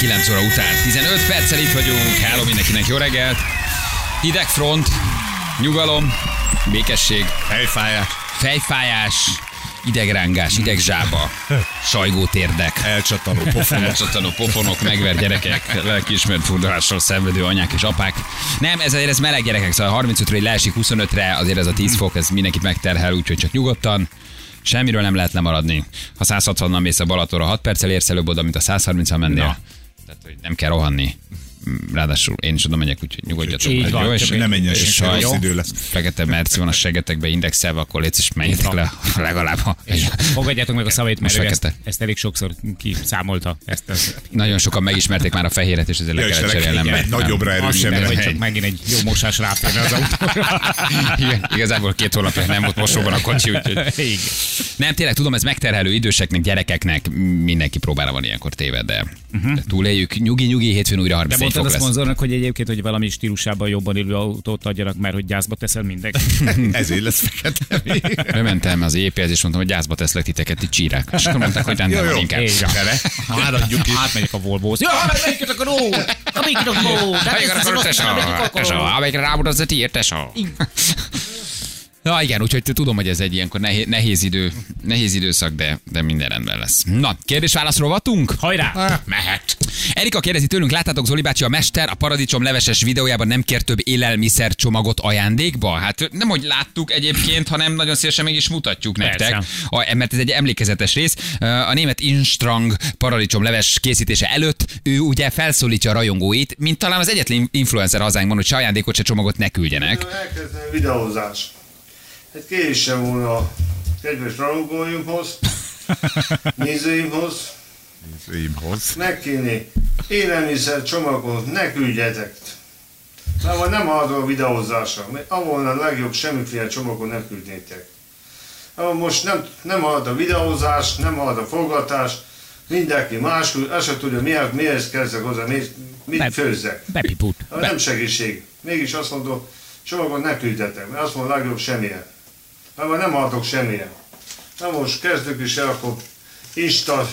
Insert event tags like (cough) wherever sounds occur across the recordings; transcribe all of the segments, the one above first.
9 óra után. 15 perccel itt vagyunk. Hello mindenkinek, jó reggelt. Hideg front, nyugalom, békesség, Fejfájás. fejfájás, idegrángás, idegzsába, sajgó térdek. Elcsattanó pofon. Elcsattanó pofonok, megver gyerekek, lelkiismert furdalással szenvedő anyák és apák. Nem, ez, ez meleg gyerekek, szóval 35-ről leesik 25-re, azért ez a 10 fok, ez mindenkit megterhel, úgyhogy csak nyugodtan. Semmiről nem lehet lemaradni. Ha 160-nal mész a Balatonra, 6 perccel érsz előbb oda, mint a 130-al mennél. Na. Tehát, hogy nem kell rohanni ráadásul én is oda megyek, úgyhogy nyugodjatok. Így van, jó, és nem menjen és ha jó, idő lesz. Fekete merci van a segetekbe indexelve, akkor légy is menjetek le (laughs) legalább. Ha. És fogadjátok meg a szavait, mert ezt, ezt, elég sokszor kiszámolta. Ezt, ezt. Nagyon sokan megismerték már a fehéret, és ezért le kellett cserélnem. Nagyobbra erősebbre. Hogy csak megint egy jó mosás ráférne az autóra. (laughs) Igen, igazából két hónapja nem volt mosóban a kocsi, úgyhogy... Nem, tényleg tudom, ez megterhelő időseknek, gyerekeknek, mindenki próbára van ilyenkor téved, de uh-huh. Mhm. túléljük. Nyugi, nyugi, hétfőn újra 30 mondtad a lesz. szponzornak, hogy egyébként, hogy valami stílusában jobban élő autót adjanak, mert hogy gyászba teszel mindenki. (laughs) Ezért lesz fekete. Bementem az épéhez, és mondtam, hogy gyászba teszlek titeket, itt csírák. És akkor mondták, hogy rendben van inkább. Gyere, áradjuk ki. Átmegyek a Volvo-hoz. Ja, melyiket akarod? A melyiket akarod? Hát Amelyikre ezt akarod, az tesó? azt, amelyik Tesó, akarod. amelyikre rámutatsz a tiéd, tesó. Ja, igen, úgyhogy tudom, hogy ez egy ilyenkor nehéz, nehéz, idő, nehéz időszak, de, de minden rendben lesz. Na, kérdés-válasz rovatunk? Hajrá! Mehet. Erika kérdezi tőlünk, láttátok Zoli bácsi, a mester a paradicsom leveses videójában nem kér több élelmiszer csomagot ajándékba? Hát nem, hogy láttuk egyébként, hanem nagyon szívesen mégis mutatjuk nektek. Persze. A, mert ez egy emlékezetes rész. A német Instrang paradicsom leves készítése előtt ő ugye felszólítja a rajongóit, mint talán az egyetlen influencer hazánkban, hogy se ajándékot, se csomagot ne küldjenek. Elkezdeni a videózás. Hát kérésem volna a kedves rajongóimhoz, (laughs) nézőimhoz, Imhoz. megkérni élelmiszer csomagot ne küldjetek. Mert majd nem adom a videózásra. mert Ahol a legjobb semmiféle csomagot nem küldnétek. Ahol most nem, nem ad a videózás, nem ad a forgatás, mindenki más, azt se tudja, miért, miért kezdek hozzá, mit, mit Be- főzzek. Bepiput. Ha nem segítség. Mégis azt mondom, csomagot ne küldjetek, mert azt mondom, legjobb semmilyen. Mert nem adok semmilyen. Na most kezdjük is el, akkor Insta,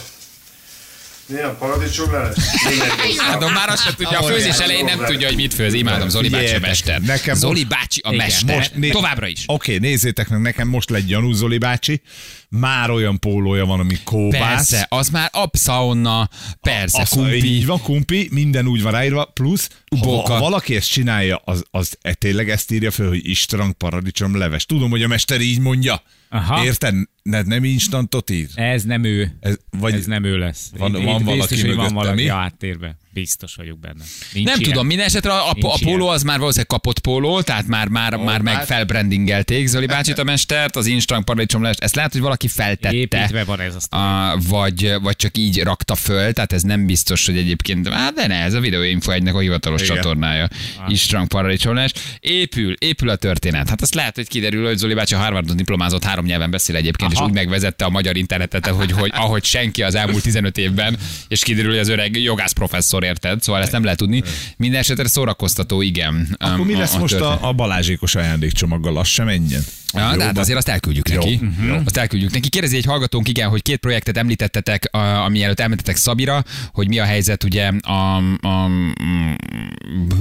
mi a paradicsom? Hát de (laughs) már azt sem tudja, a főzés elején nem tudja, hogy mit főz. Imádom, Zoli bácsi a mester. nekem Zoli bácsi a mester. most né- Továbbra is. Oké, nézzétek meg, nekem most lett gyanú Zoli bácsi. Már olyan pólója van, ami kóbász. Persze, az már abszaonna, persze, Azt- kumpi. Így van, kumpi, minden úgy van ráírva, plusz, ha, ha valaki ezt csinálja, az, az e, tényleg ezt írja föl, hogy istrang paradicsom leves. Tudom, hogy a mester így mondja. Aha. Érted? Ne, nem instantot ír. Ez nem ő. Ez, vagy Ez nem ő lesz. Van- Itt- van valaki biztos, hogy van valaki mi? a háttérben. Biztos vagyok benne. Nincs Nem ilyen. tudom, minden esetre a, a, a póló ilyen. az már valószínűleg kapott póló, tehát már, már, már meg hát. felbrandingelték Zoli bácsit a mestert, az Instrang paradicsom levest. Ezt lehet, hogy valaki feltette. Építve van ez a vagy, vagy csak így rakta föl, tehát ez nem biztos, hogy egyébként, hát de ne, ez a videóinfo egynek a hivatalos Igen. csatornája. Istrang paradicsomlás. Épül, épül a történet. Hát azt lehet, hogy kiderül, hogy Zoli bácsi a Harvardon diplomázott, három nyelven beszél egyébként, Aha. és úgy megvezette a magyar internetet, hogy, hogy ahogy senki az elmúlt 15 évben, és kiderül, hogy az öreg jogász professzor érted, szóval ezt nem lehet tudni. Minden esetre szórakoztató, igen. Akkor mi lesz most a, a Balázsékos ajándékcsomaggal? Az sem menjen. Ja, de hát azért azt elküldjük Jó, neki. jó. Azt elküldjük neki. Kérdezi egy hallgatónk, igen, hogy két projektet említettetek, ami előtt elmentetek Szabira, hogy mi a helyzet ugye a, a,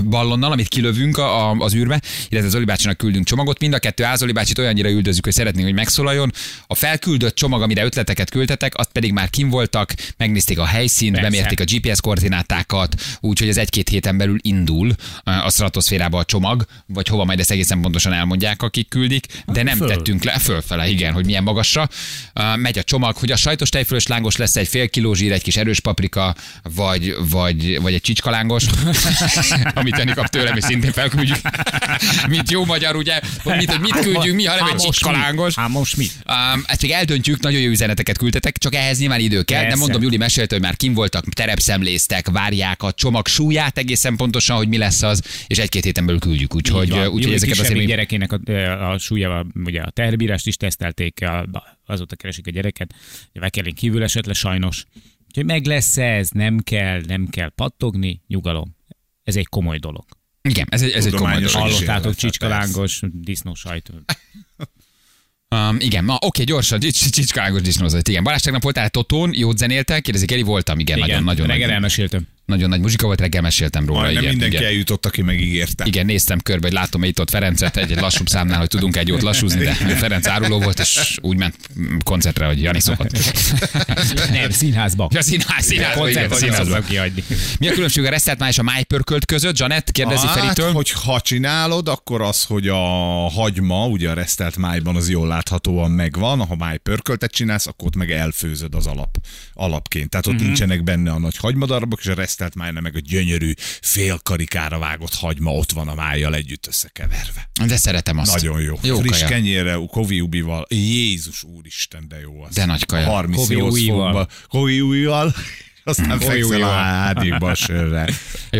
ballonnal, amit kilövünk a, a, az űrbe, illetve Zoli bácsinak küldünk csomagot. Mind a kettő A Zoli bácsit olyannyira üldözzük, hogy szeretnénk, hogy megszólaljon. A felküldött csomag, amire ötleteket küldtetek, azt pedig már kim voltak, megnézték a helyszínt, Persze. bemérték a GPS koordinátákat, úgyhogy ez egy-két héten belül indul a stratoszférába a csomag, vagy hova majd ezt egészen pontosan elmondják, akik küldik, de nem föl. tettünk le, fölfele, igen, hogy milyen magasra. Uh, megy a csomag, hogy a sajtos tejfölös lángos lesz egy fél kiló zsír, egy kis erős paprika, vagy, vagy, vagy egy csicskalángos, (laughs) amit Jani kap tőlem, és szintén felküldjük. (laughs) Mint jó magyar, ugye, hogy mit, hogy mit küldjünk mi, hanem Hát egy csicskalángos. Hát most mi? Um, ezt még eldöntjük, nagyon jó üzeneteket küldtetek, csak ehhez nyilván idő kell. De Persze. mondom, Juli mesélte, hogy már kim voltak, terepszemléztek, várják a csomag súlyát egészen pontosan, hogy mi lesz az, és egy-két héten belül küldjük. Úgyhogy, úgyhogy ezeket azért még... gyerekének a, a súlyával, ugye a teherbírást is tesztelték, a, azóta keresik a gyereket, ugye Vekelén kívül esett le sajnos. Úgyhogy meg lesz ez, nem kell, nem kell pattogni, nyugalom. Ez egy komoly dolog. Igen, ez egy, ez egy komoly dolog. Hallottátok, persze. csicskalángos, disznósajt. Um, igen, ma oké, gyorsan, csics- csicskágos disznózat. Igen, Balázs tegnap voltál Totón, jót zenéltek, kérdezik, Eri, voltam, igen, Igen, nagyon, nagyon. reggel elmeséltem. Nagyon nagy muzsika volt, reggel meséltem róla. Majdnem igen, mindenki igen. eljutott, aki megígérte. Igen, néztem körbe, hogy látom itt ott Ferencet egy lassúbb számnál, hogy tudunk egy jót lassúzni, de Ferenc áruló volt, és úgy ment koncertre, hogy Jani szokott. Nem, színházba. Ja, színház, színházba, igen, Koncertben színházba. kihagyni. Mi a különbség a resztelt máj és a májpörkölt között? Janet kérdezi hát, Feritől. hogy ha csinálod, akkor az, hogy a hagyma, ugye a resztelt májban az jól láthatóan megvan, ha máj pörköltet csinálsz, akkor ott meg elfőzöd az alap, alapként. Tehát ott Mhm. uh-huh. nincsenek benne a nagy hagymadarabok, és a resztelt májnál meg a gyönyörű, félkarikára vágott hagyma ott van a májjal együtt összekeverve. De szeretem azt. Nagyon jó. Jó Friss kaja. kenyérre, kovi ubival. Jézus úristen, de jó az. De nagy kaja. 38 Kovi ujjval. fokba. Kovi. Aztán fekszel a hádikba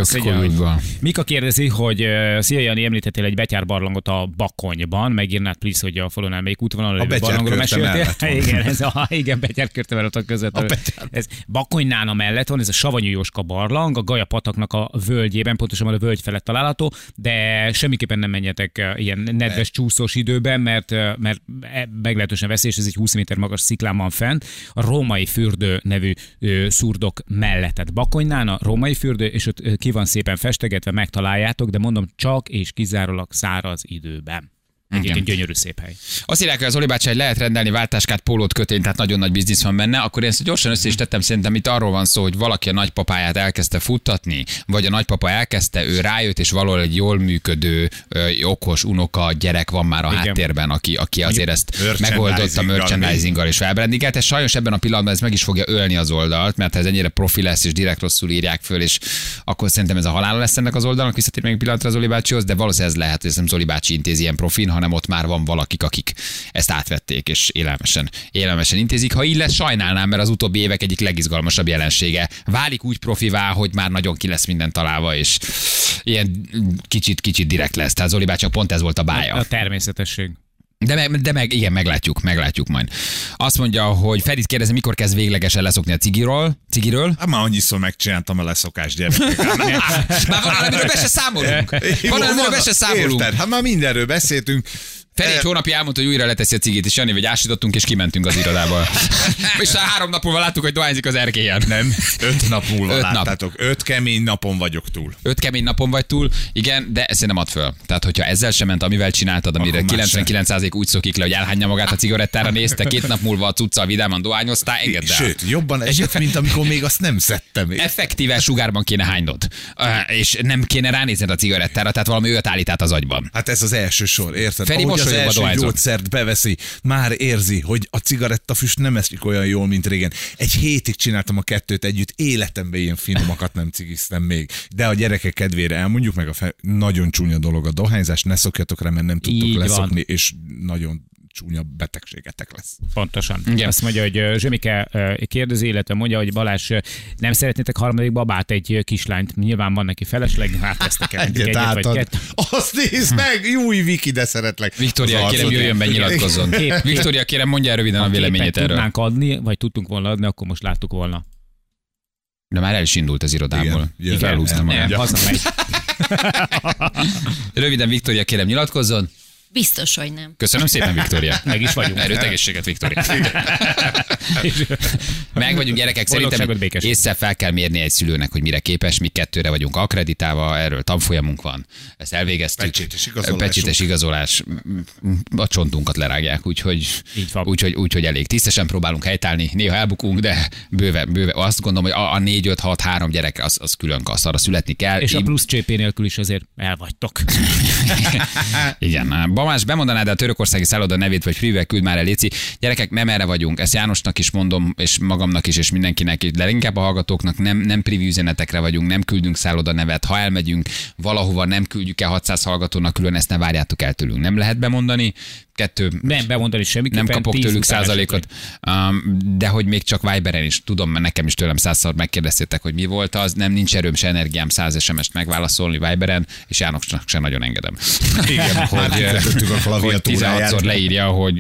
a Szegyen. kólyúgyban. Mika kérdezi, hogy uh, Szia Jani, említettél egy betyárbarlangot a Bakonyban, megírnád please, hogy a falonál melyik útvonalon lévő barlangról van. (laughs) Igen, ez a, igen, betyárkörte mellett a között. A Betyár- Ez Bakonynál a mellett van, ez a Savanyú Jóska barlang, a Gaja pataknak a völgyében, pontosan a völgy felett található, de semmiképpen nem menjetek ilyen nedves csúszós időben, mert, mert e- meglehetősen veszélyes, ez egy 20 méter magas sziklán van fent, a római fürdő nevű ö, szurdok mellett. Tehát a római fürdő, és ott ki van szépen festegetve, megtaláljátok, de mondom, csak és kizárólag száraz időben. Egyébként gyönyörű szép hely. Azt írják, hogy az Oli bácsi, hogy lehet rendelni váltáskát, pólót, kötényt, tehát nagyon nagy biznisz van benne, akkor én ezt gyorsan össze is tettem, szerintem itt arról van szó, hogy valaki a nagypapáját elkezdte futtatni, vagy a nagypapa elkezdte, ő rájött, és valahol egy jól működő, okos unoka gyerek van már a Igen. háttérben, aki, aki azért ezt megoldotta merchandisinggal és felbrandingelt, és sajnos ebben a pillanatban ez meg is fogja ölni az oldalt, mert ha ez ennyire profi lesz, és direkt rosszul írják föl, és akkor szerintem ez a halál lesz ennek az oldalnak, visszatér még pillanatra az Zoli bácsihoz, de valószínűleg ez lehet, hogy ez nem Zoli bácsi intézi ilyen profin, hanem ott már van valakik, akik ezt átvették, és élelmesen, élelmesen intézik. Ha így lesz, sajnálnám, mert az utóbbi évek egyik legizgalmasabb jelensége. Válik úgy profivá, hogy már nagyon ki lesz minden találva, és ilyen kicsit-kicsit direkt lesz. Tehát Zoli bácsinak pont ez volt a bája. A természetesség. De meg, de meg, igen, meglátjuk, meglátjuk majd. Azt mondja, hogy Ferit kérdezi, mikor kezd véglegesen leszokni a cigiról, cigiről. Hát már annyiszor megcsináltam a leszokás gyerekek. (laughs) Már van, amiről be se számolunk. Van, amiről be se számolunk. Érted? Hát már mindenről beszéltünk. Feri egy hónapja elmondta, hogy újra leteszi a cigit, és Jani, vagy ásítottunk, és kimentünk az irodába. (laughs) és három nap múlva láttuk, hogy dohányzik az erkélyen. Nem, öt nap múlva Öt nap. láttátok. Öt kemény napon vagyok túl. Öt kemény napon vagy túl, igen, de ezt nem ad föl. Tehát, hogyha ezzel sem ment, amivel csináltad, amire Akkor már 99% úgy szokik le, hogy elhányja magát a cigarettára nézte, két nap múlva a cuccal vidáman dohányoztál, engedd el. Sőt, jobban esett, mint amikor még azt nem szedtem. Effektíve sugárban kéne hánynod. És nem kéne ránézned a cigarettára, tehát valami olyat állít át az agyban. Hát ez az első sor, érted? Feri az első dohányzott. gyógyszert beveszi, már érzi, hogy a cigarettafüst nem eszik olyan jól, mint régen. Egy hétig csináltam a kettőt együtt, életemben ilyen finomakat nem cigiztem még. De a gyerekek kedvére elmondjuk meg, a fe... nagyon csúnya dolog a dohányzás, ne szokjatok rá, mert nem tudtok Így van. leszokni, és nagyon csúnya betegségetek lesz. Pontosan. Igen. Azt mondja, hogy Zsömike kérdezi, illetve mondja, hogy Balázs nem szeretnétek harmadik babát, egy kislányt. Nyilván van neki felesleg, hát vesztek el egyet, Egyet vagy átad. kettő. Azt nézd meg, Júj, Viki, de szeretlek. Viktória, kérem, jöjjön be, nyilatkozzon. Viktória, kérem, mondja röviden a véleményét erről. tudnánk adni, vagy tudtunk volna adni, akkor most láttuk volna. De már el is indult az irodából. Igen, Igen, Nem. Nem, hazamegy. (laughs) Röviden, Viktória, kérem, nyilatkozzon. Biztos, hogy nem. Köszönöm szépen, Viktória. Meg is vagyunk. Erőt, egészséget, Viktória. Meg vagyunk gyerekek, szerintem észre fel kell mérni egy szülőnek, hogy mire képes, mi kettőre vagyunk akreditálva, erről tanfolyamunk van, ezt elvégeztük. Pecsétes igazolásunk. Pecsétes igazolás, a csontunkat lerágják, úgyhogy, úgyhogy, úgyhogy elég tisztesen próbálunk helytállni, néha elbukunk, de bőve, bőve. Azt gondolom, hogy a, a 4 5 6 3 gyerek, az, az külön kassz, arra születni kell. És a Én- plusz csépé nélkül is azért elvagytok. (laughs) Igen. Balázs, bemondanád a törökországi szálloda nevét, vagy free küld már el, Léci. Gyerekek, nem erre vagyunk. Ezt Jánosnak is mondom, és magamnak is, és mindenkinek is, de inkább a hallgatóknak nem, nem privű üzenetekre vagyunk, nem küldünk szálloda nevet. Ha elmegyünk valahova, nem küldjük el 600 hallgatónak külön, ezt ne várjátok el tőlünk. Nem lehet bemondani. Kettő, Nem bemondani semmiképpen. nem kapok 10 tőlük százalékot, um, de hogy még csak Viberen is, tudom, mert nekem is tőlem százszor megkérdeztétek, hogy mi volt az, nem nincs erőm se energiám 100 SMS-t megválaszolni Viberen, és Jánosnak se nagyon engedem. Igen, (laughs) hogy, már Letöltöttük a klaviatúráját. 16-szor leírja, hogy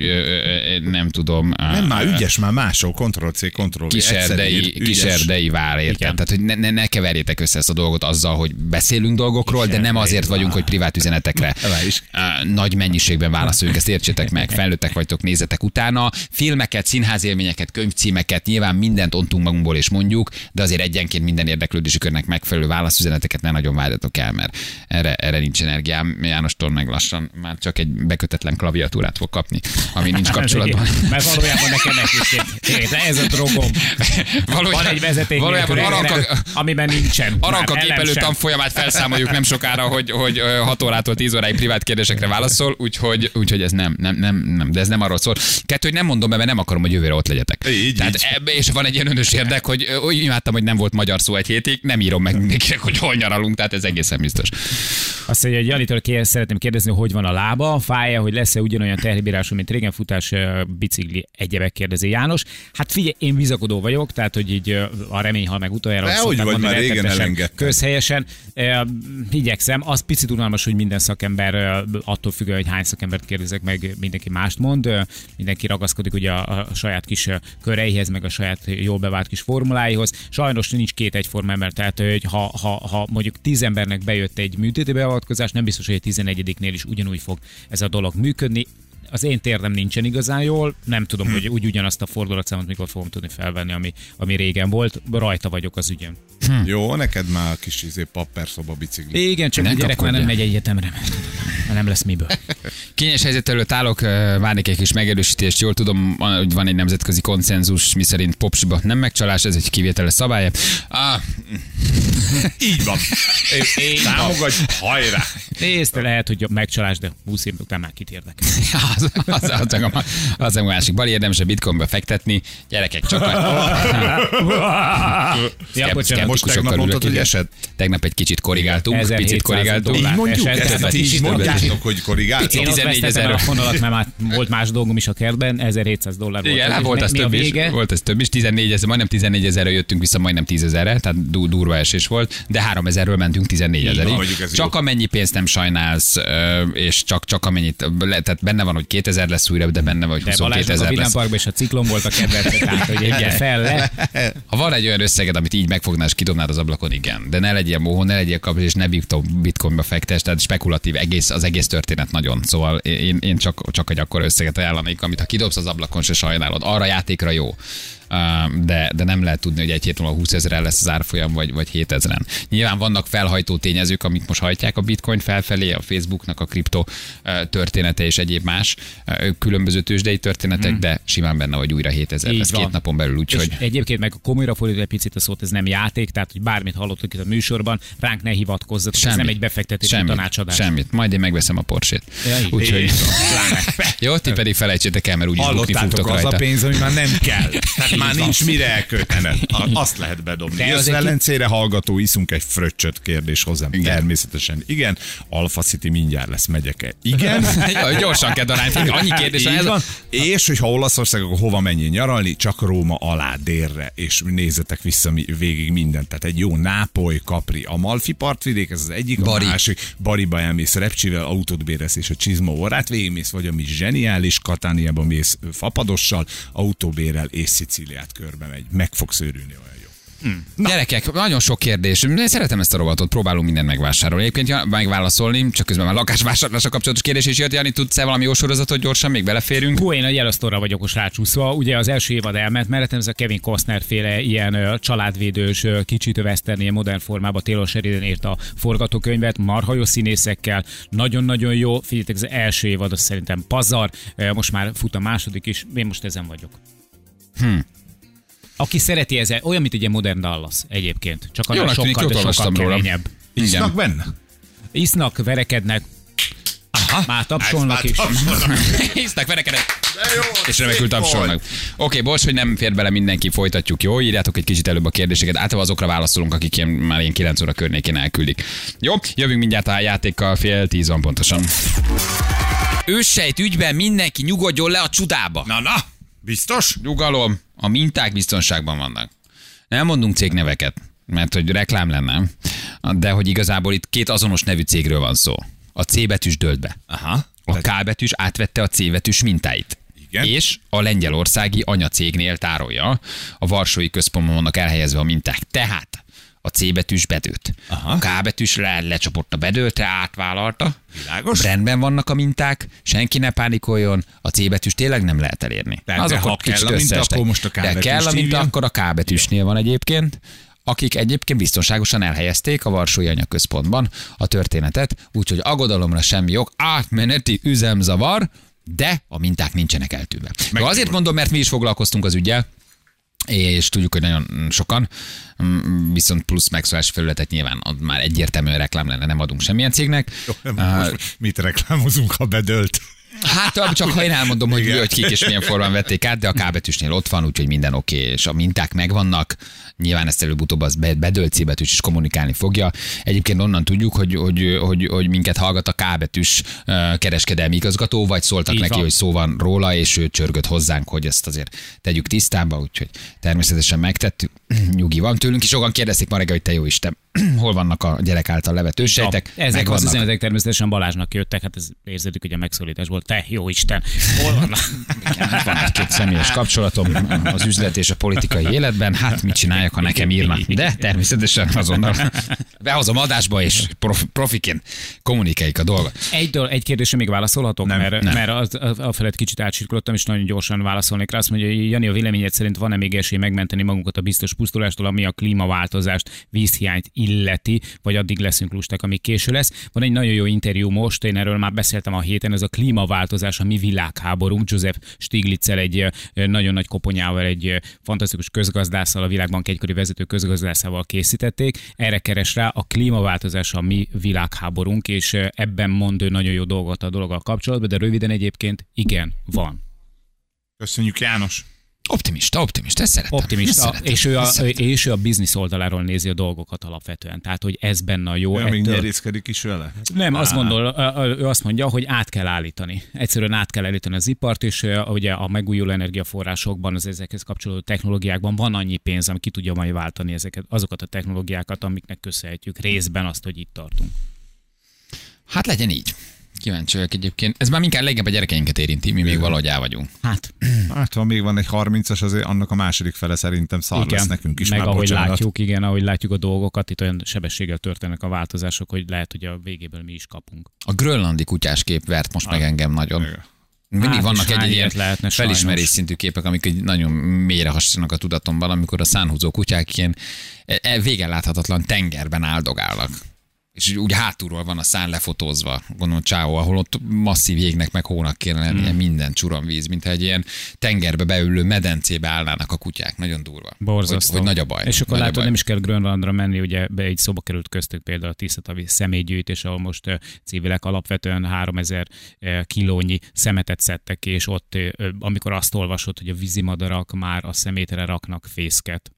nem tudom. Nem, már ügyes, már máshol, Ctrl-C, Ctrl-V. Kiserdei, kiserdei vár, érted? Tehát, hogy ne, ne, ne keverjétek össze ezt a dolgot azzal, hogy beszélünk dolgokról, de nem azért vagyunk, hogy privát üzenetekre nagy mennyiségben válaszoljunk, ezt értsétek meg, felnőttek vagytok, nézzetek utána. Filmeket, színházélményeket, könyvcímeket, nyilván mindent ontunk magunkból és mondjuk, de azért egyenként minden érdeklődési körnek megfelelő válaszüzeneteket ne nagyon várjatok el, mert erre, erre nincs energiám. Jánostól meg lassan már csak egy bekötetlen klaviatúrát fog kapni, ami nincs (laughs) kapcsolatban. Mert valójában nekem nekik de ez a drogom. (laughs) Van egy vezeték valójában aranka, rendszer, amiben nincsen. Aranka sem. tanfolyamát felszámoljuk nem sokára, hogy, hogy 6 órától 10 óráig privát kérdésekre válaszol, úgyhogy, úgyhogy ez nem, nem, nem, nem, de ez nem arról szól. Kettő, hogy nem mondom be, mert nem akarom, hogy jövőre ott legyetek. Így, Tehát így. Ebbe, és van egy ilyen önös érdek, hogy úgy imádtam, hogy nem volt magyar szó egy hétig, nem írom meg mindenkinek, hogy hol nyaralunk, tehát ez egészen biztos. Azt mondja, hogy Janitól kér, szeretném kérdezni, hogy van a lába, fája, hogy lesz-e ugyanolyan teherbírású, mint régen futás, bicikli, egyebek kérdezi János. Hát figyelj, én bizakodó vagyok, tehát hogy így a remény hal meg utoljára. Azt hogy vagy, mondani, már régen elengedted. Közhelyesen. Igyekszem, az picit unalmas, hogy minden szakember attól függ, hogy hány szakembert kérdezek meg, mindenki mást mond, mindenki ragaszkodik ugye a, a saját kis köreihez, meg a saját jól bevált kis formuláihoz. Sajnos nincs két egyforma ember, tehát hogy ha, ha, ha mondjuk tíz embernek bejött egy műtéti beavatkozás, nem biztos, hogy a 11-nél is ugyanúgy fog ez a dolog működni. Az én térdem nincsen igazán jól, nem tudom, hogy úgy ugyanazt a fordulatszámot mikor fogom tudni felvenni, ami, ami régen volt. Rajta vagyok az ügyön. Jó, neked már a kis izé, papper szoba bicikli. Igen, csak Ne a gyerek már nem megy egyetemre. Nem lesz miből. (laughs) Kényes helyzet előtt állok, várnék egy kis megerősítést. Jól tudom, hogy van egy nemzetközi konszenzus, miszerint popsiba nem megcsalás, ez egy kivételes szabály. Ah, (laughs) Így van. Támogatj, hajrá! Nézd, lehet, hogy megcsalás, de 20 év után már kit érdekel. (laughs) az, az, az, az, az, az a másik. Bali érdemes a bitcoinba fektetni. Gyerekek, csak a Ja, bocsánat. Most tegnap mondtad, hogy esett? Tegnap egy kicsit korrigáltunk, 1700 picit korrigáltunk. Így mondjuk, esett, ezt tehát ti mondjátok, hogy korrigáltok. Én ott 14 vesztettem ezer. a fonalat, mert már volt más dolgom is a kertben, 1700 dollár volt. Igen, hát volt mi- ez mi a több is, volt ez több is, 14 ezer, majdnem 14 ezerre jöttünk vissza, majdnem 10 ezerre, tehát du- durva esés volt, de 3 ezerről mentünk 14 van, ezerig. Csak jó. amennyi pénzt nem sajnálsz, és csak, csak amennyit, le- tehát benne van, hogy 2000 lesz újra, de benne van, hogy De 22 Balázsnak a ezer lesz. villámparkban és a ciklon volt a kedvence, tehát hogy egyre fel le. Ha van egy olyan összeged, amit így megfognál és kidobnád az ablakon, igen. De ne legyél mohó, ne legyél kapcsolat, és ne bitcoin- bitcoinba fektes, tehát spekulatív egész, az egész történet nagyon. Szóval én, én csak, csak egy akkor összeget ajánlanék, amit ha kidobsz az ablakon, se sajnálod. Arra játékra jó. De, de nem lehet tudni, hogy egy hét múlva 20 ezeren lesz az árfolyam, vagy, vagy 7 ezeren. Nyilván vannak felhajtó tényezők, amik most hajtják a bitcoin felfelé, a Facebooknak a kripto története és egyéb más különböző tőzsdei történetek, de simán benne vagy újra 7000 Így lesz van. két napon belül, úgyhogy És egyébként meg a komolyra fordítva egy picit a szót, ez nem játék, tehát hogy bármit hallottuk itt a műsorban, ránk ne hivatkozzatok, ez nem egy befektetési semmit, tanácsadás. Semmit. Majd én megveszem a Porsét. Ja. Úgyhogy... Jó, ti pedig felejtsétek el, mert úgyis bukni fogtok az a rajta. pénz, ami már nem kell. Tehát (laughs) már nincs mire elköltened. (laughs) Azt lehet bedobni. Jössz egy- Velencére hallgató, iszunk egy fröccsöt kérdés hozzám. Igen. Természetesen igen. Alpha City mindjárt lesz, megyek-e? Igen. (laughs) Ja, gyorsan kell darálni, annyi (laughs) kérdés Ez van. És hogyha Olaszország, akkor hova menjél nyaralni? Csak Róma alá, délre, és nézzetek vissza mi- végig mindent. Tehát egy jó Nápoly, Capri, Amalfi partvidék, ez az egyik, Bari. a másik. Bariba elmész repcsivel, autót béresz, és a csizma órát végigmész, vagy ami zseniális, Katániába mész fapadossal, autóbérrel, és Szicíliát körbe megy. Meg fogsz őrülni olyan jó. Gyerekek, nagyon sok kérdés. Én szeretem ezt a robotot, próbálunk mindent megvásárolni. Egyébként ja, megválaszolni, csak közben már lakásvásárlásra kapcsolatos kérdés is jött. Jani, tudsz-e valami jó sorozatot gyorsan, még beleférünk? Hú, én a Yellowstone-ra vagyok most rácsúszva. Ugye az első évad elment mellettem, ez a Kevin Costner féle ilyen ö, családvédős, ö, kicsit ilyen modern formában Taylor Sheridan írt a forgatókönyvet, marha jó színészekkel, nagyon-nagyon jó. Figyeljetek, az első évad az szerintem pazar, Ö, most már fut a második is, én most ezen vagyok. Hm. Aki szereti ez, olyan, mint egy ilyen modern Dallas egyébként. Csak annál Jónak tűnik, sokkal, sokkal keményebb. Isznak benne? Isznak, verekednek, Aha, már tapsolnak is. Hisznek, (laughs) verekedek. És remekül tapsolnak. Oké, bocs, hogy nem fér bele mindenki, folytatjuk, jó? Írjátok egy kicsit előbb a kérdéseket. Általában azokra válaszolunk, akik ilyen, már ilyen 9 óra környékén elküldik. Jó, jövünk mindjárt a játékkal, fél 10 van pontosan. Őssejt ügyben mindenki nyugodjon le a csudába. Na, na, biztos? Nyugalom, a minták biztonságban vannak. Nem mondunk cégneveket, mert hogy reklám lenne, de hogy igazából itt két azonos nevű cégről van szó. A C betűs dölt be. Aha. A K betűs átvette a C betűs mintáit. Igen. És a lengyelországi anyacégnél tárolja. A Varsói Központban vannak elhelyezve a minták. Tehát a C betűs bedőt. Aha. A K betűs le, lecsapott a bedőtre, átvállalta. Világos. Rendben vannak a minták, senki ne pánikoljon, a C betűs tényleg nem lehet elérni. De Azok ha kell a minta, akkor most a K De kell a minta, akkor a K betűsnél van egyébként akik egyébként biztonságosan elhelyezték a Varsói Anyaközpontban a történetet, úgyhogy aggodalomra semmi jog, átmeneti üzemzavar, de a minták nincsenek eltűnve. Meg azért mondom, mert mi is foglalkoztunk az ügyel, és tudjuk, hogy nagyon sokan, mm, viszont plusz megszólási felületet nyilván már egyértelműen reklám lenne, nem adunk semmilyen cégnek. Ah, Most mit reklámozunk, ha bedölt? Hát csak ha én elmondom, hogy, hogy kik és milyen formán vették át, de a K betűsnél ott van, úgyhogy minden oké, és a minták megvannak. Nyilván ezt előbb-utóbb az be- bedölt C betűs is kommunikálni fogja. Egyébként onnan tudjuk, hogy, hogy, hogy, hogy minket hallgat a K betűs kereskedelmi igazgató, vagy szóltak Így neki, van. hogy szó van róla, és ő csörgött hozzánk, hogy ezt azért tegyük tisztába, úgyhogy természetesen megtettük. (clears throat) Nyugi van tőlünk, és sokan kérdezték ma reggel, hogy te jó Isten, (clears throat) hol vannak a gyerek által levető sejtek? Ezek az üzenetek természetesen Balázsnak jöttek, hát ez érződik, hogy a megszólítás volt. Te, jó Isten, hol vannak? Van egy-két személyes kapcsolatom az üzlet és a politikai életben. Hát mit csinálják, ha nekem írnak? De természetesen azonnal behozom adásba, és prof, profiként kommunikáljuk a dolgot. Egy, dol- egy kérdésre még válaszolhatok, Nem, mert, nem. mert az, a, felett kicsit átsirkulottam, és nagyon gyorsan válaszolnék rá. Azt mondja, hogy Jani, a véleményed szerint van-e még esély megmenteni magunkat a biztos pusztulástól, ami a klímaváltozást, vízhiányt illeti, vagy addig leszünk lusták, amíg késő lesz. Van egy nagyon jó interjú most, én erről már beszéltem a héten, ez a klímaváltozás, a mi világháborunk. Joseph Stiglitzel egy nagyon nagy koponyával, egy fantasztikus közgazdásszal, a világbank egykori vezető közgazdászával készítették. Erre keres rá a klímaváltozás a mi világháborunk, és ebben mond ő nagyon jó dolgot a dologgal kapcsolatban, de röviden egyébként igen, van. Köszönjük, János. Optimista, optimista, ezt szeretem. Ezt Optimista, szeretem. és ő, a, Ezt szeretem. és ő a biznisz oldaláról nézi a dolgokat alapvetően. Tehát, hogy ez benne a jó. Még ettől- nyerészkedik is vele? Nem, azt gondol, ő azt mondja, hogy át kell állítani. Egyszerűen át kell állítani az ipart, és ugye a megújuló energiaforrásokban, az ezekhez kapcsolódó technológiákban van annyi pénz, ami ki tudja majd váltani ezeket, azokat a technológiákat, amiknek köszönhetjük részben azt, hogy itt tartunk. Hát legyen így. Kíváncsi vagyok egyébként. Ez már inkább leginkább a gyerekeinket érinti, mi még valahogy el vagyunk. Hát, Hát, ha még van egy 30-as, azért annak a második fele szerintem szar lesz nekünk is. meg már ahogy bocsánat. látjuk, igen, ahogy látjuk a dolgokat, itt olyan sebességgel történnek a változások, hogy lehet, hogy a végéből mi is kapunk. A grönlandi kutyás kép vert most meg engem nagyon. Igen. Mindig Hát, vannak egy ilyen lehetne felismerés sajnos. szintű képek, amik egy nagyon mélyre hasonlnak a tudatomban, amikor a szánhúzó kutyák ilyen e- e- végen láthatatlan tengerben áldogálnak. És úgy hátulról van a szán lefotózva, gondolom csáó, ahol ott masszív jégnek meg hónak kéne lennie, mm. minden csuromvíz, mint egy ilyen tengerbe beülő medencébe állnának a kutyák. Nagyon durva. Borzasztó. Hogy, hogy nagy a baj. És akkor látod, nem is kell Grönlandra menni, ugye be egy szóba került köztük például a tisztatavi személygyűjtés, ahol most civilek alapvetően 3000 eh, kilónyi szemetet szedtek ki, és ott, amikor azt olvasod, hogy a vízimadarak már a szemétre raknak fészket.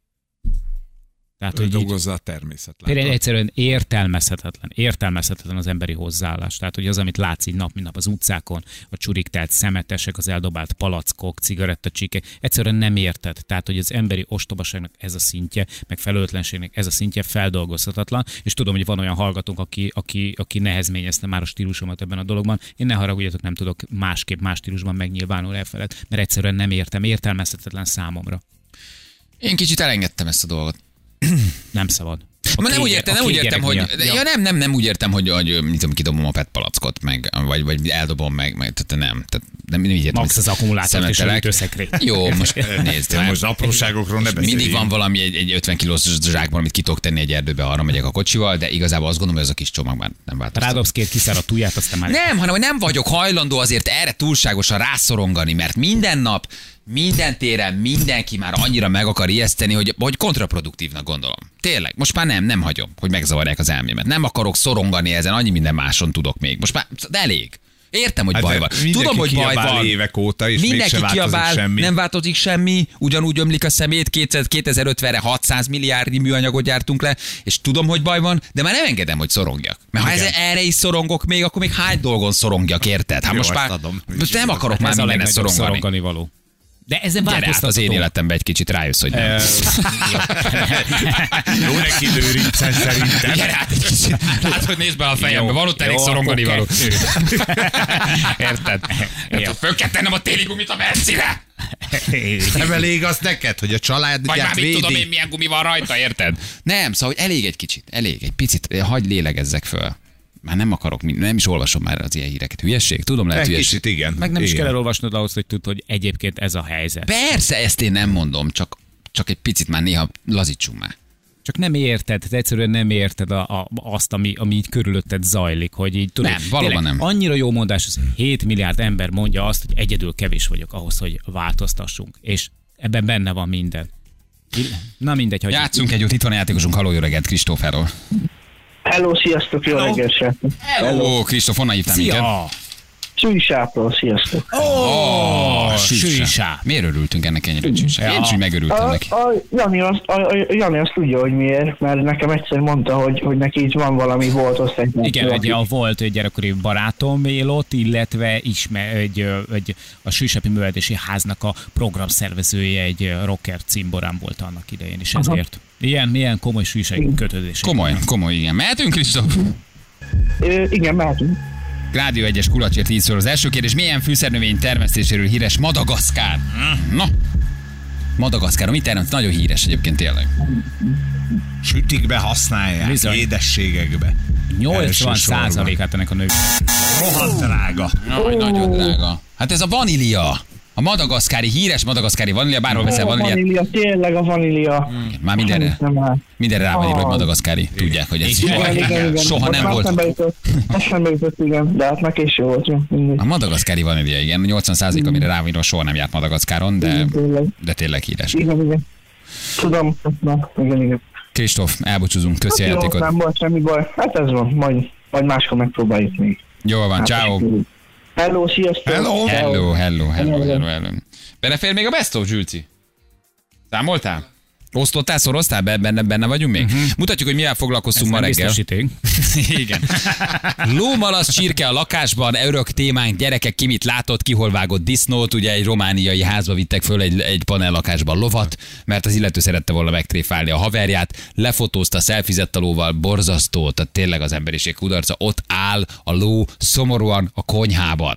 Tehát, hogy dolgozza a természet. Például egyszerűen értelmezhetetlen, értelmezhetetlen az emberi hozzáállás. Tehát, hogy az, amit látsz így nap, mint nap az utcákon, a csurik telt szemetesek, az eldobált palackok, cigarettacsike, egyszerűen nem érted. Tehát, hogy az emberi ostobaságnak ez a szintje, meg felelőtlenségnek ez a szintje feldolgozhatatlan, és tudom, hogy van olyan hallgatónk, aki, aki, aki nehezményezte már a stílusomat ebben a dologban. Én ne haragudjatok, nem tudok másképp, más stílusban megnyilvánulni e felett, mert egyszerűen nem értem, értelmezhetetlen számomra. Én kicsit elengedtem ezt a dolgot. (clears throat) Nem szabad. A Ma nem úgy értem, nem úgy értem, hogy... gyerek Ja. miatt. ja, nem, nem, nem úgy értem, hogy, hogy mit tudom, kidobom a PET palackot, meg, vagy, vagy eldobom meg, meg tehát nem. Tehát nem, nem így értem. Max az akkumulátort és a. Jó, most nézd. De most apróságokról ne beszéljünk. Mindig van valami egy, egy 50 kilós zsákban, amit ki tudok tenni egy erdőbe, arra megyek a kocsival, de igazából azt gondolom, hogy ez a kis csomagban nem változtat. Rádobsz két kiszáradt ujját, aztán már... Nem, hanem hogy nem vagyok hajlandó azért erre túlságosan rászorongani, mert minden nap, minden téren mindenki már annyira meg akar ijeszteni, hogy, hogy kontraproduktívnak gondolom. Tényleg, most már nem, nem hagyom, hogy megzavarják az elmémet. Nem akarok szorongani ezen, annyi minden máson tudok még. Most már de elég. Értem, hogy Hát baj van. Tudom, hogy baj van. évek óta, és Mindenki kiabál, semmi. nem változik semmi, ugyanúgy ömlik a szemét, 2000 2050-re 600 milliárdnyi műanyagot gyártunk le, és tudom, hogy baj van, de már nem engedem, hogy szorongjak. Mert ha Igen. ez, erre is szorongok még, akkor még hány dolgon szorongjak, érted? Hát Jó, most már adom. nem akarok már szorongani. szorongani való. De ezen Gyere át az én életembe egy kicsit, rájössz, hogy nem. (laughs) Jó neki lőrincen szerintem. Gyere át egy kicsit. Látod, nézd be a fejembe, van ott elég szorongani való. (laughs) Érted? Érted? Föl kell tennem a téli gumit a Mercire? (laughs) Nem elég az neked, hogy a család Vagy már mit tudom én, milyen gumi van rajta, érted? Nem, szóval hogy elég egy kicsit, elég, egy picit, hagy lélegezzek föl. Már nem akarok, nem is olvasom már az ilyen híreket. Hülyesség? Tudom, lehet Egy hülyesség. kicsit, igen. Meg nem is igen. kell elolvasnod ahhoz, hogy tudd, hogy egyébként ez a helyzet. Persze, ezt én nem mondom, csak, csak egy picit már néha lazítsunk már. Csak nem érted, te egyszerűen nem érted a, a, azt, ami, ami így körülötted zajlik, hogy így tudod. Nem, valóban tényleg nem. Annyira jó mondás, hogy 7 milliárd ember mondja azt, hogy egyedül kevés vagyok ahhoz, hogy változtassunk. És ebben benne van minden. Na mindegy, hogy Játszunk egy jót, itt van a játékosunk, haló jó reggelt, Kristóferról. Hello, sziasztok, jó reggelt, srácok. Ó, Kristóf, honnan hívtál minket? Szia! Csújsápról, sziasztok. Oh, sűsá. Miért örültünk ennek ennyire csűsá? Én is megörültem A, neki. a, Jani, azt, a, a, Jani azt tudja, hogy miért, mert nekem egyszer mondta, hogy, hogy neki így van valami volt osztály. Igen, egy, a volt egy gyerekkori barátom él ott, illetve ismer, egy, egy, a Sűsepi Művelési Háznak a programszervezője, egy rocker cimborám volt annak idején, és ezért. Ilyen, milyen komoly sűsei kötődés. Komoly, komoly, igen. Mehetünk, Kristóf? Ö, igen, mehetünk. Rádió 1-es kulacsért így szól az első kérdés. Milyen fűszernövény termesztéséről híres Madagaszkár? Na, Madagaszkáron mit termeszt? Nagyon híres egyébként tényleg. Sütikbe használják, Bizony. édességekbe. 80 Elsősorban. százalékát ennek a nők. Rohadt drága. Jaj, nagyon drága. Hát ez a vanília. A madagaszkári, híres madagaszkári vanília, bárhol veszel a vaníliát, vanília, tényleg a vanília. már mindenre, mindenre rá van írva, hogy Ah. madagaszkári. Tudják, hogy ez Igen, igen, soha nem már volt. Eszembe jutott, igen, de hát meg is jó volt. A madagaszkári vanília, igen, 80 amire rá van írva, soha nem járt Madagaszkáron, de, de tényleg híres. Igen, igen. Tudom, na, igen, igen. Kristóf, elbúcsúzunk, köszi a Hát jó, játékot. nem volt semmi baj. Hát ez van, majd, majd máskor megpróbáljuk még. Jól van, Hát, ciao. Hello, sziasztok. Hello. Hello, hello, hello, hello, hello. Belefér még a Best of, Zsülci? Számoltál? Osztottál, szoroztál? Be- Benne, benne vagyunk még? Uh-huh. Mutatjuk, hogy mivel foglalkoztunk ma Nem reggel. (laughs) Igen. Lómalasz csirke a lakásban, örök témánk, gyerekek ki mit látott, ki hol vágott disznót, ugye egy romániai házba vittek föl egy, egy panel lakásban lovat, mert az illető szerette volna megtréfálni a haverját, lefotózta, szelfizett a lóval, borzasztó, tehát tényleg az emberiség kudarca, ott áll a ló szomorúan a konyhában.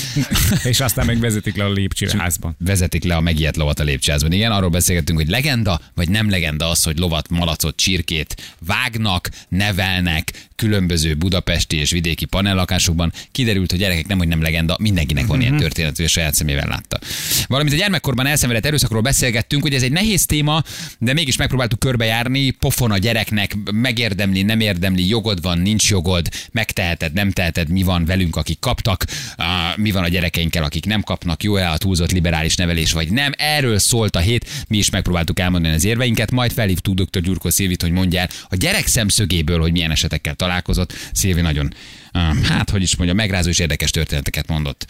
(laughs) És aztán meg vezetik le a lépcsőházban. Vezetik le a megijedt lovat a lépcsőházban. Igen, arról beszélgettünk, hogy legenda vagy nem legenda az, hogy lovat, malacot, csirkét vágnak, nevelnek különböző budapesti és vidéki panellakásokban. Kiderült, hogy gyerekek nem, hogy nem legenda, mindenkinek van ilyen történet, hogy a saját szemével látta. Valamint a gyermekkorban elszenvedett erőszakról beszélgettünk, hogy ez egy nehéz téma, de mégis megpróbáltuk körbejárni, pofon a gyereknek, megérdemli, nem érdemli, jogod van, nincs jogod, megteheted, nem teheted, mi van velünk, akik kaptak, mi van a gyerekeinkkel, akik nem kapnak, jó-e a túlzott liberális nevelés, vagy nem. Erről szólt a hét, mi is megpróbáltuk elmondani az érveinket, majd felhívtuk dr. Gyurkó Szilvit, hogy mondja el a gyerek szemszögéből, hogy milyen esetekkel találkozott. Szilvi nagyon, ah, hát hogy is mondja, megrázó és érdekes történeteket mondott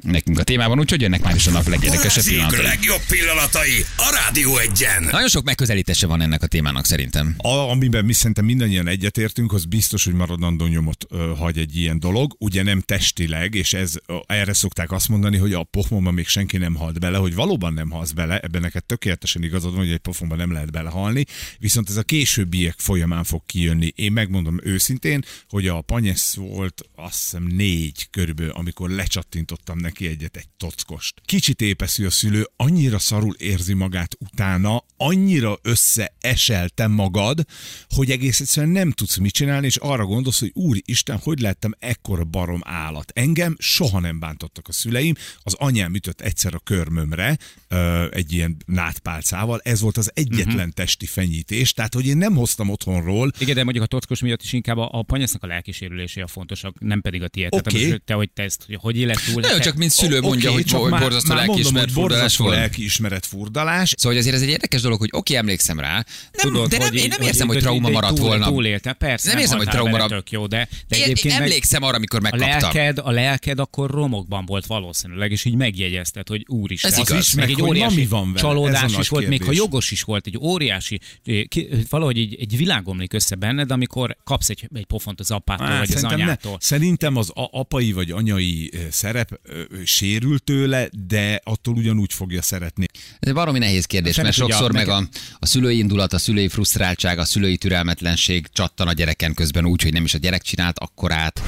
nekünk a témában, úgyhogy jönnek már is a nap legérdekesebb pillanatai. legjobb pillanatai a Rádió egyen. Nagyon sok megközelítése van ennek a témának szerintem. A, amiben mi szerintem mindannyian egyetértünk, az biztos, hogy maradandó nyomot ö, hagy egy ilyen dolog. Ugye nem testileg, és ez erre szokták azt mondani, hogy a pofonban még senki nem halt bele, hogy valóban nem halsz bele, ebben neked tökéletesen igazad van, hogy egy pofonban nem lehet belehalni, viszont ez a későbbiek folyamán fog kijönni. Én megmondom őszintén, hogy a panyesz volt azt hiszem négy körülbelül, amikor lecsattintottam neki egyet egy tockost. Kicsit épeszű a szülő, annyira szarul érzi magát utána, annyira összeeseltem magad, hogy egész egyszerűen nem tudsz mit csinálni, és arra gondolsz, hogy úristen, hogy lettem ekkora barom állat. Engem soha nem bántottak a szüleim, az anyám ütött egyszer a körmömre egy ilyen nátpálcával, ez volt az egyetlen uh-huh. testi fenyítés, tehát hogy én nem hoztam otthonról, Igen, de mondjuk a tockos miatt is inkább a, a panyasznak a lelkisérülése a fontosabb, nem pedig a tiéd. Oké. Tehát, te, hogy te ezt, hogy, hogy éled túl. Te- csak mint szülő mondja, Oké, hogy, már- borzasztó hogy furdalás volt. lelkiismeret furdalás, Szóval hogy azért ez egy érdekes dolog, hogy oké, emlékszem rá, nem, Tudod, de nem, én nem érzem, hogy trauma maradt túl, volna. Túlélte, persze. Nem érzem, hogy trauma maradt. Jó, de, de Én, egyébként emlékszem arra, amikor a megkaptam. lelked, a lelked akkor romokban volt valószínűleg, és így megjegyezted, hogy úristen. Ez az igaz. is, Meg egy óriási mi van vele? Ez a csalódás is volt, még ha jogos is volt, egy óriási, valahogy egy, egy világ omlik össze benned, amikor kapsz egy, egy pofont az apától, Á, vagy az szerintem, ne, anyától. szerintem az a, apai vagy anyai szerep sérül tőle, de attól ugyanúgy fogja szeretni. Ez baromi nehéz kérdés, mert sokszor meg a, a szülői indulat, a szülői frusztráltság, a szülői türelmetlenség csattan a gyereken közben úgy, hogy nem is a gyerek csinált akkorát.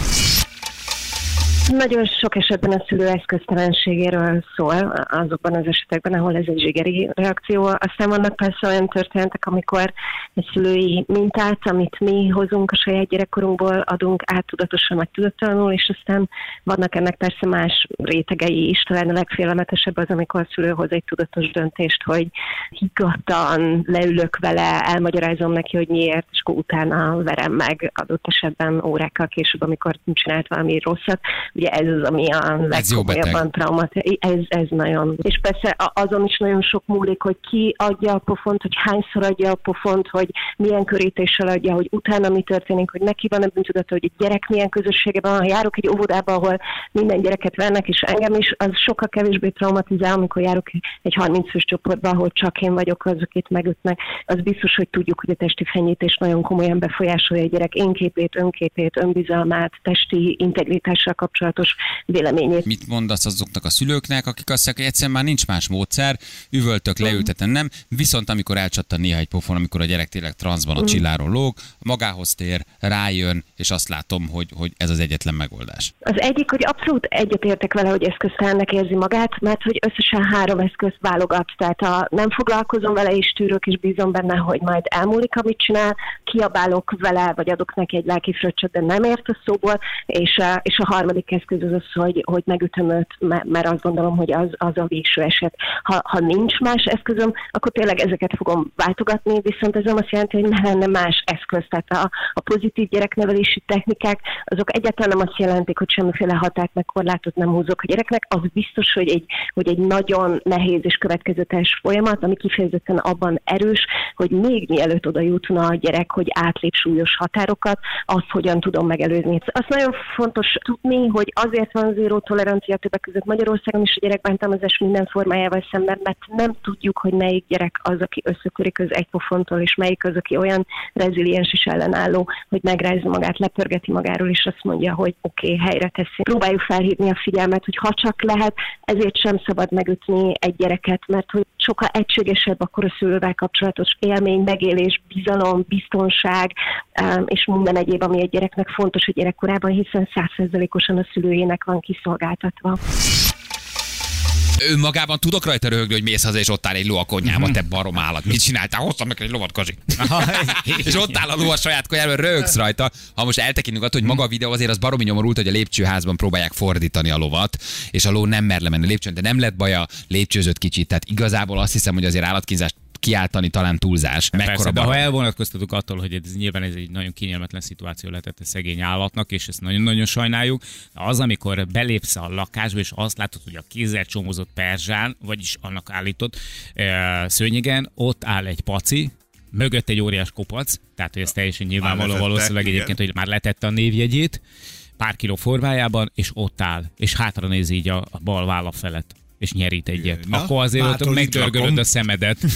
Nagyon sok esetben a szülő eszköztelenségéről szól azokban az esetekben, ahol ez egy zsigeri reakció. Aztán vannak persze olyan történetek, amikor egy szülői mintát, amit mi hozunk a saját gyerekkorunkból, adunk át tudatosan vagy tudattalanul, és aztán vannak ennek persze más rétegei is. Talán a legfélelmetesebb az, amikor a szülő hoz egy tudatos döntést, hogy higgadtan leülök vele, elmagyarázom neki, hogy miért, és akkor utána verem meg adott esetben órákkal később, amikor csinált valami rosszat. Ugye ez az, ami a legkomolyabban traumat. Ez, ez nagyon. És persze azon is nagyon sok múlik, hogy ki adja a pofont, hogy hányszor adja a pofont, hogy milyen körítéssel adja, hogy utána mi történik, hogy neki van a bűntudata, hogy a gyerek milyen közösségeben van. Ha járok egy óvodába, ahol minden gyereket vennek, és engem is, az sokkal kevésbé traumatizál, amikor járok egy 30 fős csoportba, ahol csak én vagyok az, akit megütnek. Az biztos, hogy tudjuk, hogy a testi fenyítés nagyon komolyan befolyásolja a gyerek énképét, önképét, önbizalmát, testi integritással kapcsolatos véleményét. Mit mondasz azoknak a szülőknek, akik azt mondják, hogy egyszerűen már nincs más módszer, üvöltök, leültetem, nem. Viszont amikor elcsattan néha egy pofon, amikor a gyerek tényleg transzban a csilláról lóg, magához tér, rájön, és azt látom, hogy, hogy ez az egyetlen megoldás. Az egyik, hogy abszolút egyetértek vele, hogy eszköztelennek érzi magát, mert hogy összesen három eszközt válogat. Tehát a nem foglalkozom vele, és tűrök, és bízom benne, hogy majd elmúlik, amit csinál, kiabálok vele, vagy adok neki egy lelki fröccsöt, de nem ért a szóból, és, a- és a harmadik eszköz az hogy, hogy megütöm őt, me- mert azt gondolom, hogy az, az a végső eset. Ha, ha nincs más eszközöm, akkor tényleg ezeket fogom váltogatni, viszont ez nem azt jelenti, hogy ne lenne más eszköz. Tehát a, a pozitív gyereknevelési technikák, azok egyáltalán nem azt jelentik, hogy semmiféle határt meg korlátot nem húzok a gyereknek. Az biztos, hogy egy, hogy egy nagyon nehéz és következetes folyamat, ami kifejezetten abban erős, hogy még mielőtt oda jutna a gyerek, hogy átlép súlyos határokat, azt hogyan tudom megelőzni. Azt nagyon fontos tudni, hogy azért van zéró tolerancia többek között Magyarországon is a gyerekbántalmazás minden formájával szemben, mert nem tudjuk, hogy melyik gyerek az, aki összekörik az egy pofontól, és melyik az, aki olyan reziliens és ellenálló, hogy megrázza magát, lepörgeti magáról, és azt mondja, hogy oké, okay, helyre teszi. Próbáljuk felhívni a figyelmet, hogy ha csak lehet, ezért sem szabad megütni egy gyereket, mert hogy sokkal egységesebb akkor a szülővel kapcsolatos élmény, megélés, bizalom, biztonság, um, és minden egyéb, ami egy gyereknek fontos a gyerekkorában, hiszen százszerzelékosan a szülőjének van kiszolgáltatva. Önmagában tudok rajta röhögni, hogy mész haza, és ott áll egy ló a konyhába, te barom állat. Mit csináltál? Hoztam meg egy lovat, Kazi. (laughs) és ott áll a ló a saját konyhában, röhögsz rajta. Ha most eltekintünk attól, hogy maga a videó azért az baromi nyomorult, hogy a lépcsőházban próbálják fordítani a lovat, és a ló nem mer lemenni a lépcsőn, de nem lett baja, lépcsőzött kicsit. Tehát igazából azt hiszem, hogy azért állatkínzást kiáltani talán túlzás. Mekkora Persze, de ha barom. elvonatkoztatunk attól, hogy ez nyilván ez egy nagyon kényelmetlen szituáció lehetett a szegény állatnak, és ezt nagyon-nagyon sajnáljuk, az, amikor belépsz a lakásba, és azt látod, hogy a kézzel csomozott perzsán, vagyis annak állított eh, szőnyegen, ott áll egy paci, mögött egy óriás kopac, tehát hogy ez teljesen nyilvánvaló valószínűleg igen. egyébként, hogy már letette a névjegyét, pár kiló formájában, és ott áll, és hátra néz így a, a bal válla felett és nyerít egyet. Na, Akkor azért ott mától itt megdörgölöd a szemedet. (laughs)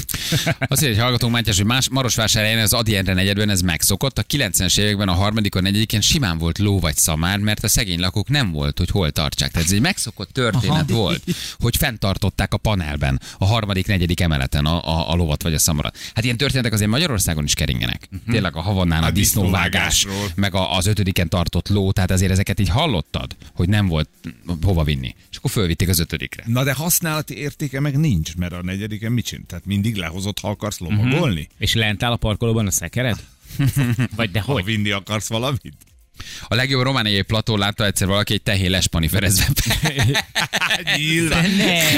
Azt mondja, hogy hallgatónk Mátyás, hogy más Marosvásárhelyen az Adi Endre negyedben ez megszokott. A 90-es években a harmadikon, negyediken simán volt ló vagy szamár, mert a szegény lakók nem volt, hogy hol tartsák. Tehát ez egy megszokott történet Aha. volt, hogy fenntartották a panelben, a harmadik, negyedik emeleten a, a, a lovat vagy a szamarat. Hát ilyen történetek azért Magyarországon is keringenek. Uh-huh. Tényleg a havannán a A disznóvágás, meg a, az ötödiken tartott ló, tehát azért ezeket így hallottad, hogy nem volt hova vinni. És akkor fölvitték az ötödikre. Na de használati értéke meg nincs, mert a negyediken mit csinál? Tehát mindig lehozott, ha akarsz lovagolni? És lent áll a parkolóban a szekered? (laughs) Vagy de Ha hogy? vinni akarsz valamit? A legjobb romániai plató látta egyszer valaki egy tehén lespaniferezve. (laughs)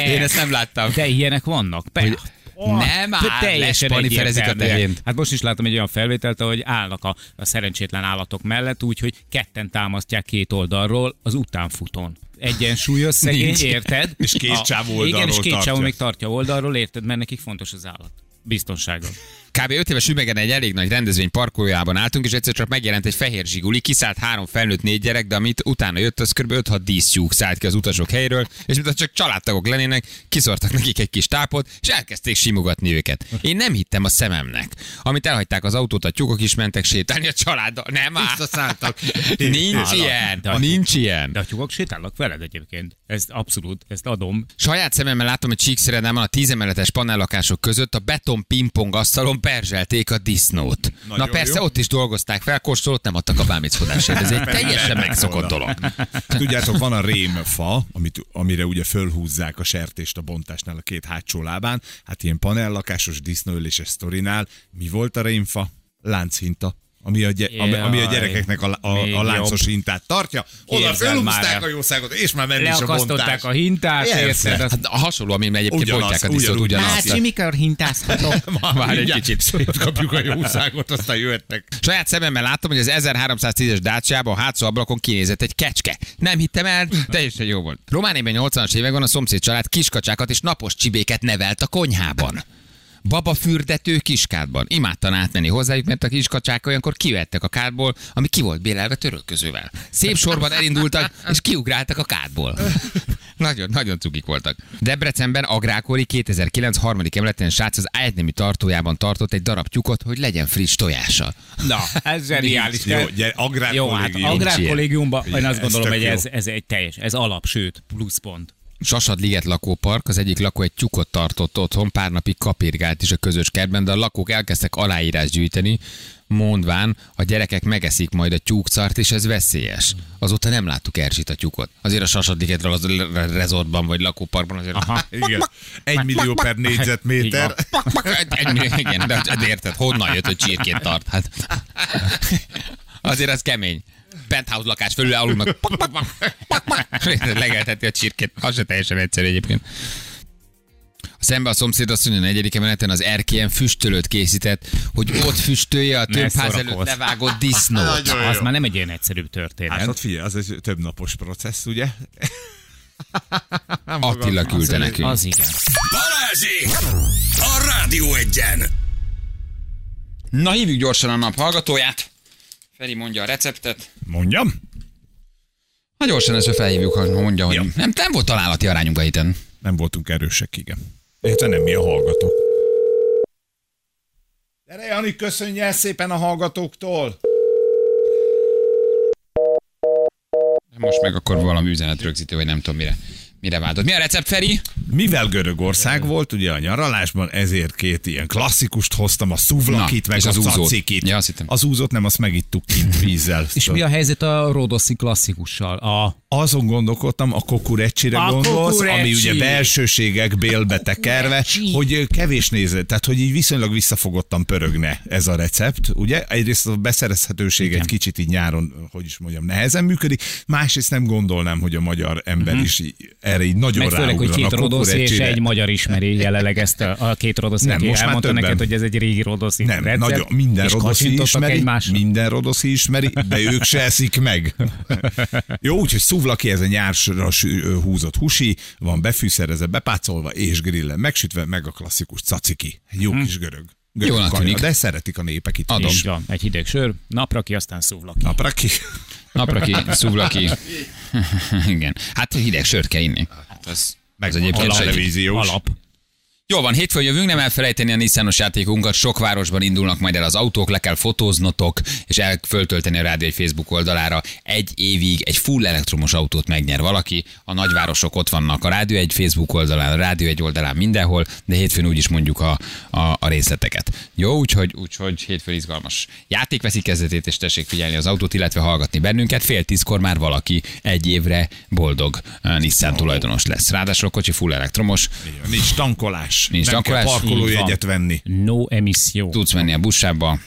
Én ezt nem láttam. De ilyenek vannak. Persze. nem áll, lespaniferezik a tehént. Hát most is látom egy olyan felvételt, hogy állnak a, a szerencsétlen állatok mellett, úgyhogy ketten támasztják két oldalról az utánfutón. Egyensúlyos szegény, Nincs. érted? És két csávó Igen, és oldalról két csávó még tartja oldalról, érted? Mert nekik fontos az állat. Biztonsága. Kb. 5 éves ümegen egy elég nagy rendezvény parkolójában álltunk, és egyszer csak megjelent egy fehér zsiguli, kiszállt három felnőtt négy gyerek, de amit utána jött, az kb. 5-6 dísztyúk szállt ki az utasok helyről, és mintha csak családtagok lennének, kiszortak nekik egy kis tápot, és elkezdték simogatni őket. Én nem hittem a szememnek. Amit elhagyták az autót, a tyúkok is mentek sétálni a családdal. Nem áll. Visszaszálltak. (laughs) Nincs ilyen, De nincs ilyen. De a tyúkok sétálnak veled egyébként. Ezt abszolút, ezt adom. Saját szememmel látom, hogy Csíkszeredában a tízemeletes panellakások között a beton pingpong asztalon perzselték a disznót. Nagyon Na persze, jó. ott is dolgozták fel, kóstolót nem adtak a bámészkodásért. Ez egy teljesen megszokott dolog. (laughs) Tudjátok, van a rémfa, amit, amire ugye fölhúzzák a sertést a bontásnál a két hátsó lábán. Hát ilyen panellakásos disznóöléses sztorinál mi volt a rémfa? Lánchínta. Ami a, gy- ami, ami a gyerekeknek a, a, a láncos jobb. hintát tartja. Oda már. a jószágot, és már menni is a bontás. a hintát, érted? Hát a hasonló, ami egyébként Ugyanaz, bontják a disznót, ugyanúgy. ugyanaz. Hát, mikor hintázhatok? (laughs) Várj egy kicsit. Kapjuk a jószágot, aztán jöhetnek. Saját szememmel láttam, hogy az 1310-es Dacia-ban a hátsó ablakon kinézett egy kecske. Nem hittem el, teljesen jó volt. Romániában 80-as években a szomszéd család kiskacsákat és napos csibéket nevelt a konyhában. Baba fürdető kiskádban. Imádtan átmenni hozzájuk, mert a kiskacsák olyankor kivettek a kádból, ami ki volt bélelve törölközővel. Szép sorban elindultak, és kiugráltak a kádból. (laughs) nagyon, nagyon cukik voltak. Debrecenben Agrákori 2009 harmadik emeleten srác az ágynemű tartójában tartott egy darab tyukot, hogy legyen friss tojása. Na, ez zseniális. Jó, gyere, agrár Jó, hát kollégium. agrárkollégiumban, én azt gondolom, hogy ez, ez egy teljes, ez alap, sőt, pluszpont. Sasadliget lakópark, az egyik lakó egy tyukot tartott otthon, pár napig kapirgált is a közös kertben, de a lakók elkezdtek aláírás gyűjteni, mondván, a gyerekek megeszik majd a tyúkcart, és ez veszélyes. Azóta nem láttuk Erzsit a tyúkot. Azért a Sasadliget rezortban vagy lakóparkban azért... Aha. Igen. Egy millió per négyzetméter. Egy- egy- Igen, de, de érted, honnan jött, hogy csirkét tart? Hát. Azért az kemény. Penthouse lakás fölül alulnak. (laughs) Legelteti a csirkét. Az se teljesen egyszerű egyébként. Szembe a szomszéd azt mondja, a negyedik emeleten az erkélyen füstölőt készített, hogy ott füstölje a több ház előtt levágott disznót. (laughs) Az már nem egy ilyen egyszerű történet. Hát ott figyelj, az egy több napos processz, ugye? (laughs) Attila küldte nekünk. Az igen. Balázsék! A Rádió egyen! Na hívjuk gyorsan a nap hallgatóját. Feri mondja a receptet. Mondjam? Ha gyorsan ezt felhívjuk, ha mondja, hogy Jó. nem, nem volt találati arányunk a héten. Nem voltunk erősek, igen. Érte nem mi a hallgatók. Gyere, Jani, köszönj el szépen a hallgatóktól! Most meg akkor valami üzenet rögzítő, vagy nem tudom mire, mire váltott. Mi a recept, Feri? Mivel Görögország volt ugye a nyaralásban, ezért két ilyen klasszikust hoztam, a szuvlakit, Na, meg és az az úzót. cacikit. Ja. Az úzót nem, azt megittuk kint (laughs) vízzel. És mi a helyzet a Rodoszi klasszikussal? A Azon gondolkodtam, a kokurecsire A gondolsz, ami kokurecsi. ugye belsőségek bélbe tekerve, hogy kevés néző, tehát hogy így viszonylag visszafogottan pörögne ez a recept, ugye? Egyrészt a beszerezhetőség egy kicsit így nyáron, hogy is mondjam, nehezen működik, másrészt nem gondolnám, hogy a magyar ember is így, erre így nagyon meg Rodoszi és egy magyar ismeri jelenleg ezt a, a két Rodoszi, Nem, aki most már elmondta többen. neked, hogy ez egy régi Rodoszi Nem, recept, nagyon, minden rodoszi ismeri, egymásra. minden rodoszi ismeri, de ők se eszik meg. Jó, úgyhogy szuvlaki, ez a nyársra húzott husi, van befűszerezve, bepácolva és grillen megsütve, meg a klasszikus caciki. Jó kis görög. kanya, tűnik. de szeretik a népek itt Adom. is. Van, egy hideg sör, napra ki, aztán szuvlaki. Napra ki. Napra ki, szuvla ki. (laughs) Igen. Hát hideg sört kell inni. Hát az, Meg az egyébként segít. televíziós. Alap. Jó van, hétfőn jövünk, nem elfelejteni a Nissanos játékunkat. Sok városban indulnak majd el az autók, le kell fotóznotok, és el föltölteni a rádió egy Facebook oldalára. Egy évig egy full elektromos autót megnyer valaki. A nagyvárosok ott vannak a rádió egy Facebook oldalán, a rádió egy oldalán mindenhol, de hétfőn úgyis mondjuk a, a, a részleteket. Jó, úgyhogy, úgyhogy hétfőn izgalmas játék veszi kezdetét, és tessék figyelni az autót, illetve hallgatni bennünket. Fél tízkor már valaki egy évre boldog uh, Nissan tulajdonos lesz. Ráadásul a kocsi full elektromos, Nincs tankolás. Nincs nem tankolás, kell így parkolójegyet venni. No emisszió. tudsz menni a bussába,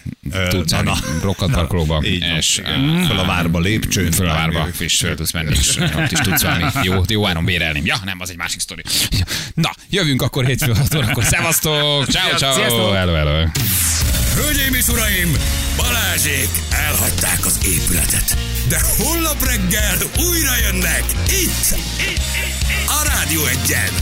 tudsz menni na. rokat parkolóba, Így van, és. Föl a várba lépcsőn. föl a várba, és föl tudsz menni, és (laughs) ott is tudsz valami jó, jó áron bérelni. Ja, nem, az egy másik sztori. (laughs) Na, jövünk akkor hétfő 6 órakor. (laughs) Szevasztok! Ciao, ciao! Hello, hello! Hölgyeim és uraim, Balázsék elhagyták az épületet. De holnap reggel újra jönnek itt, itt, itt, itt. a Rádió egyen.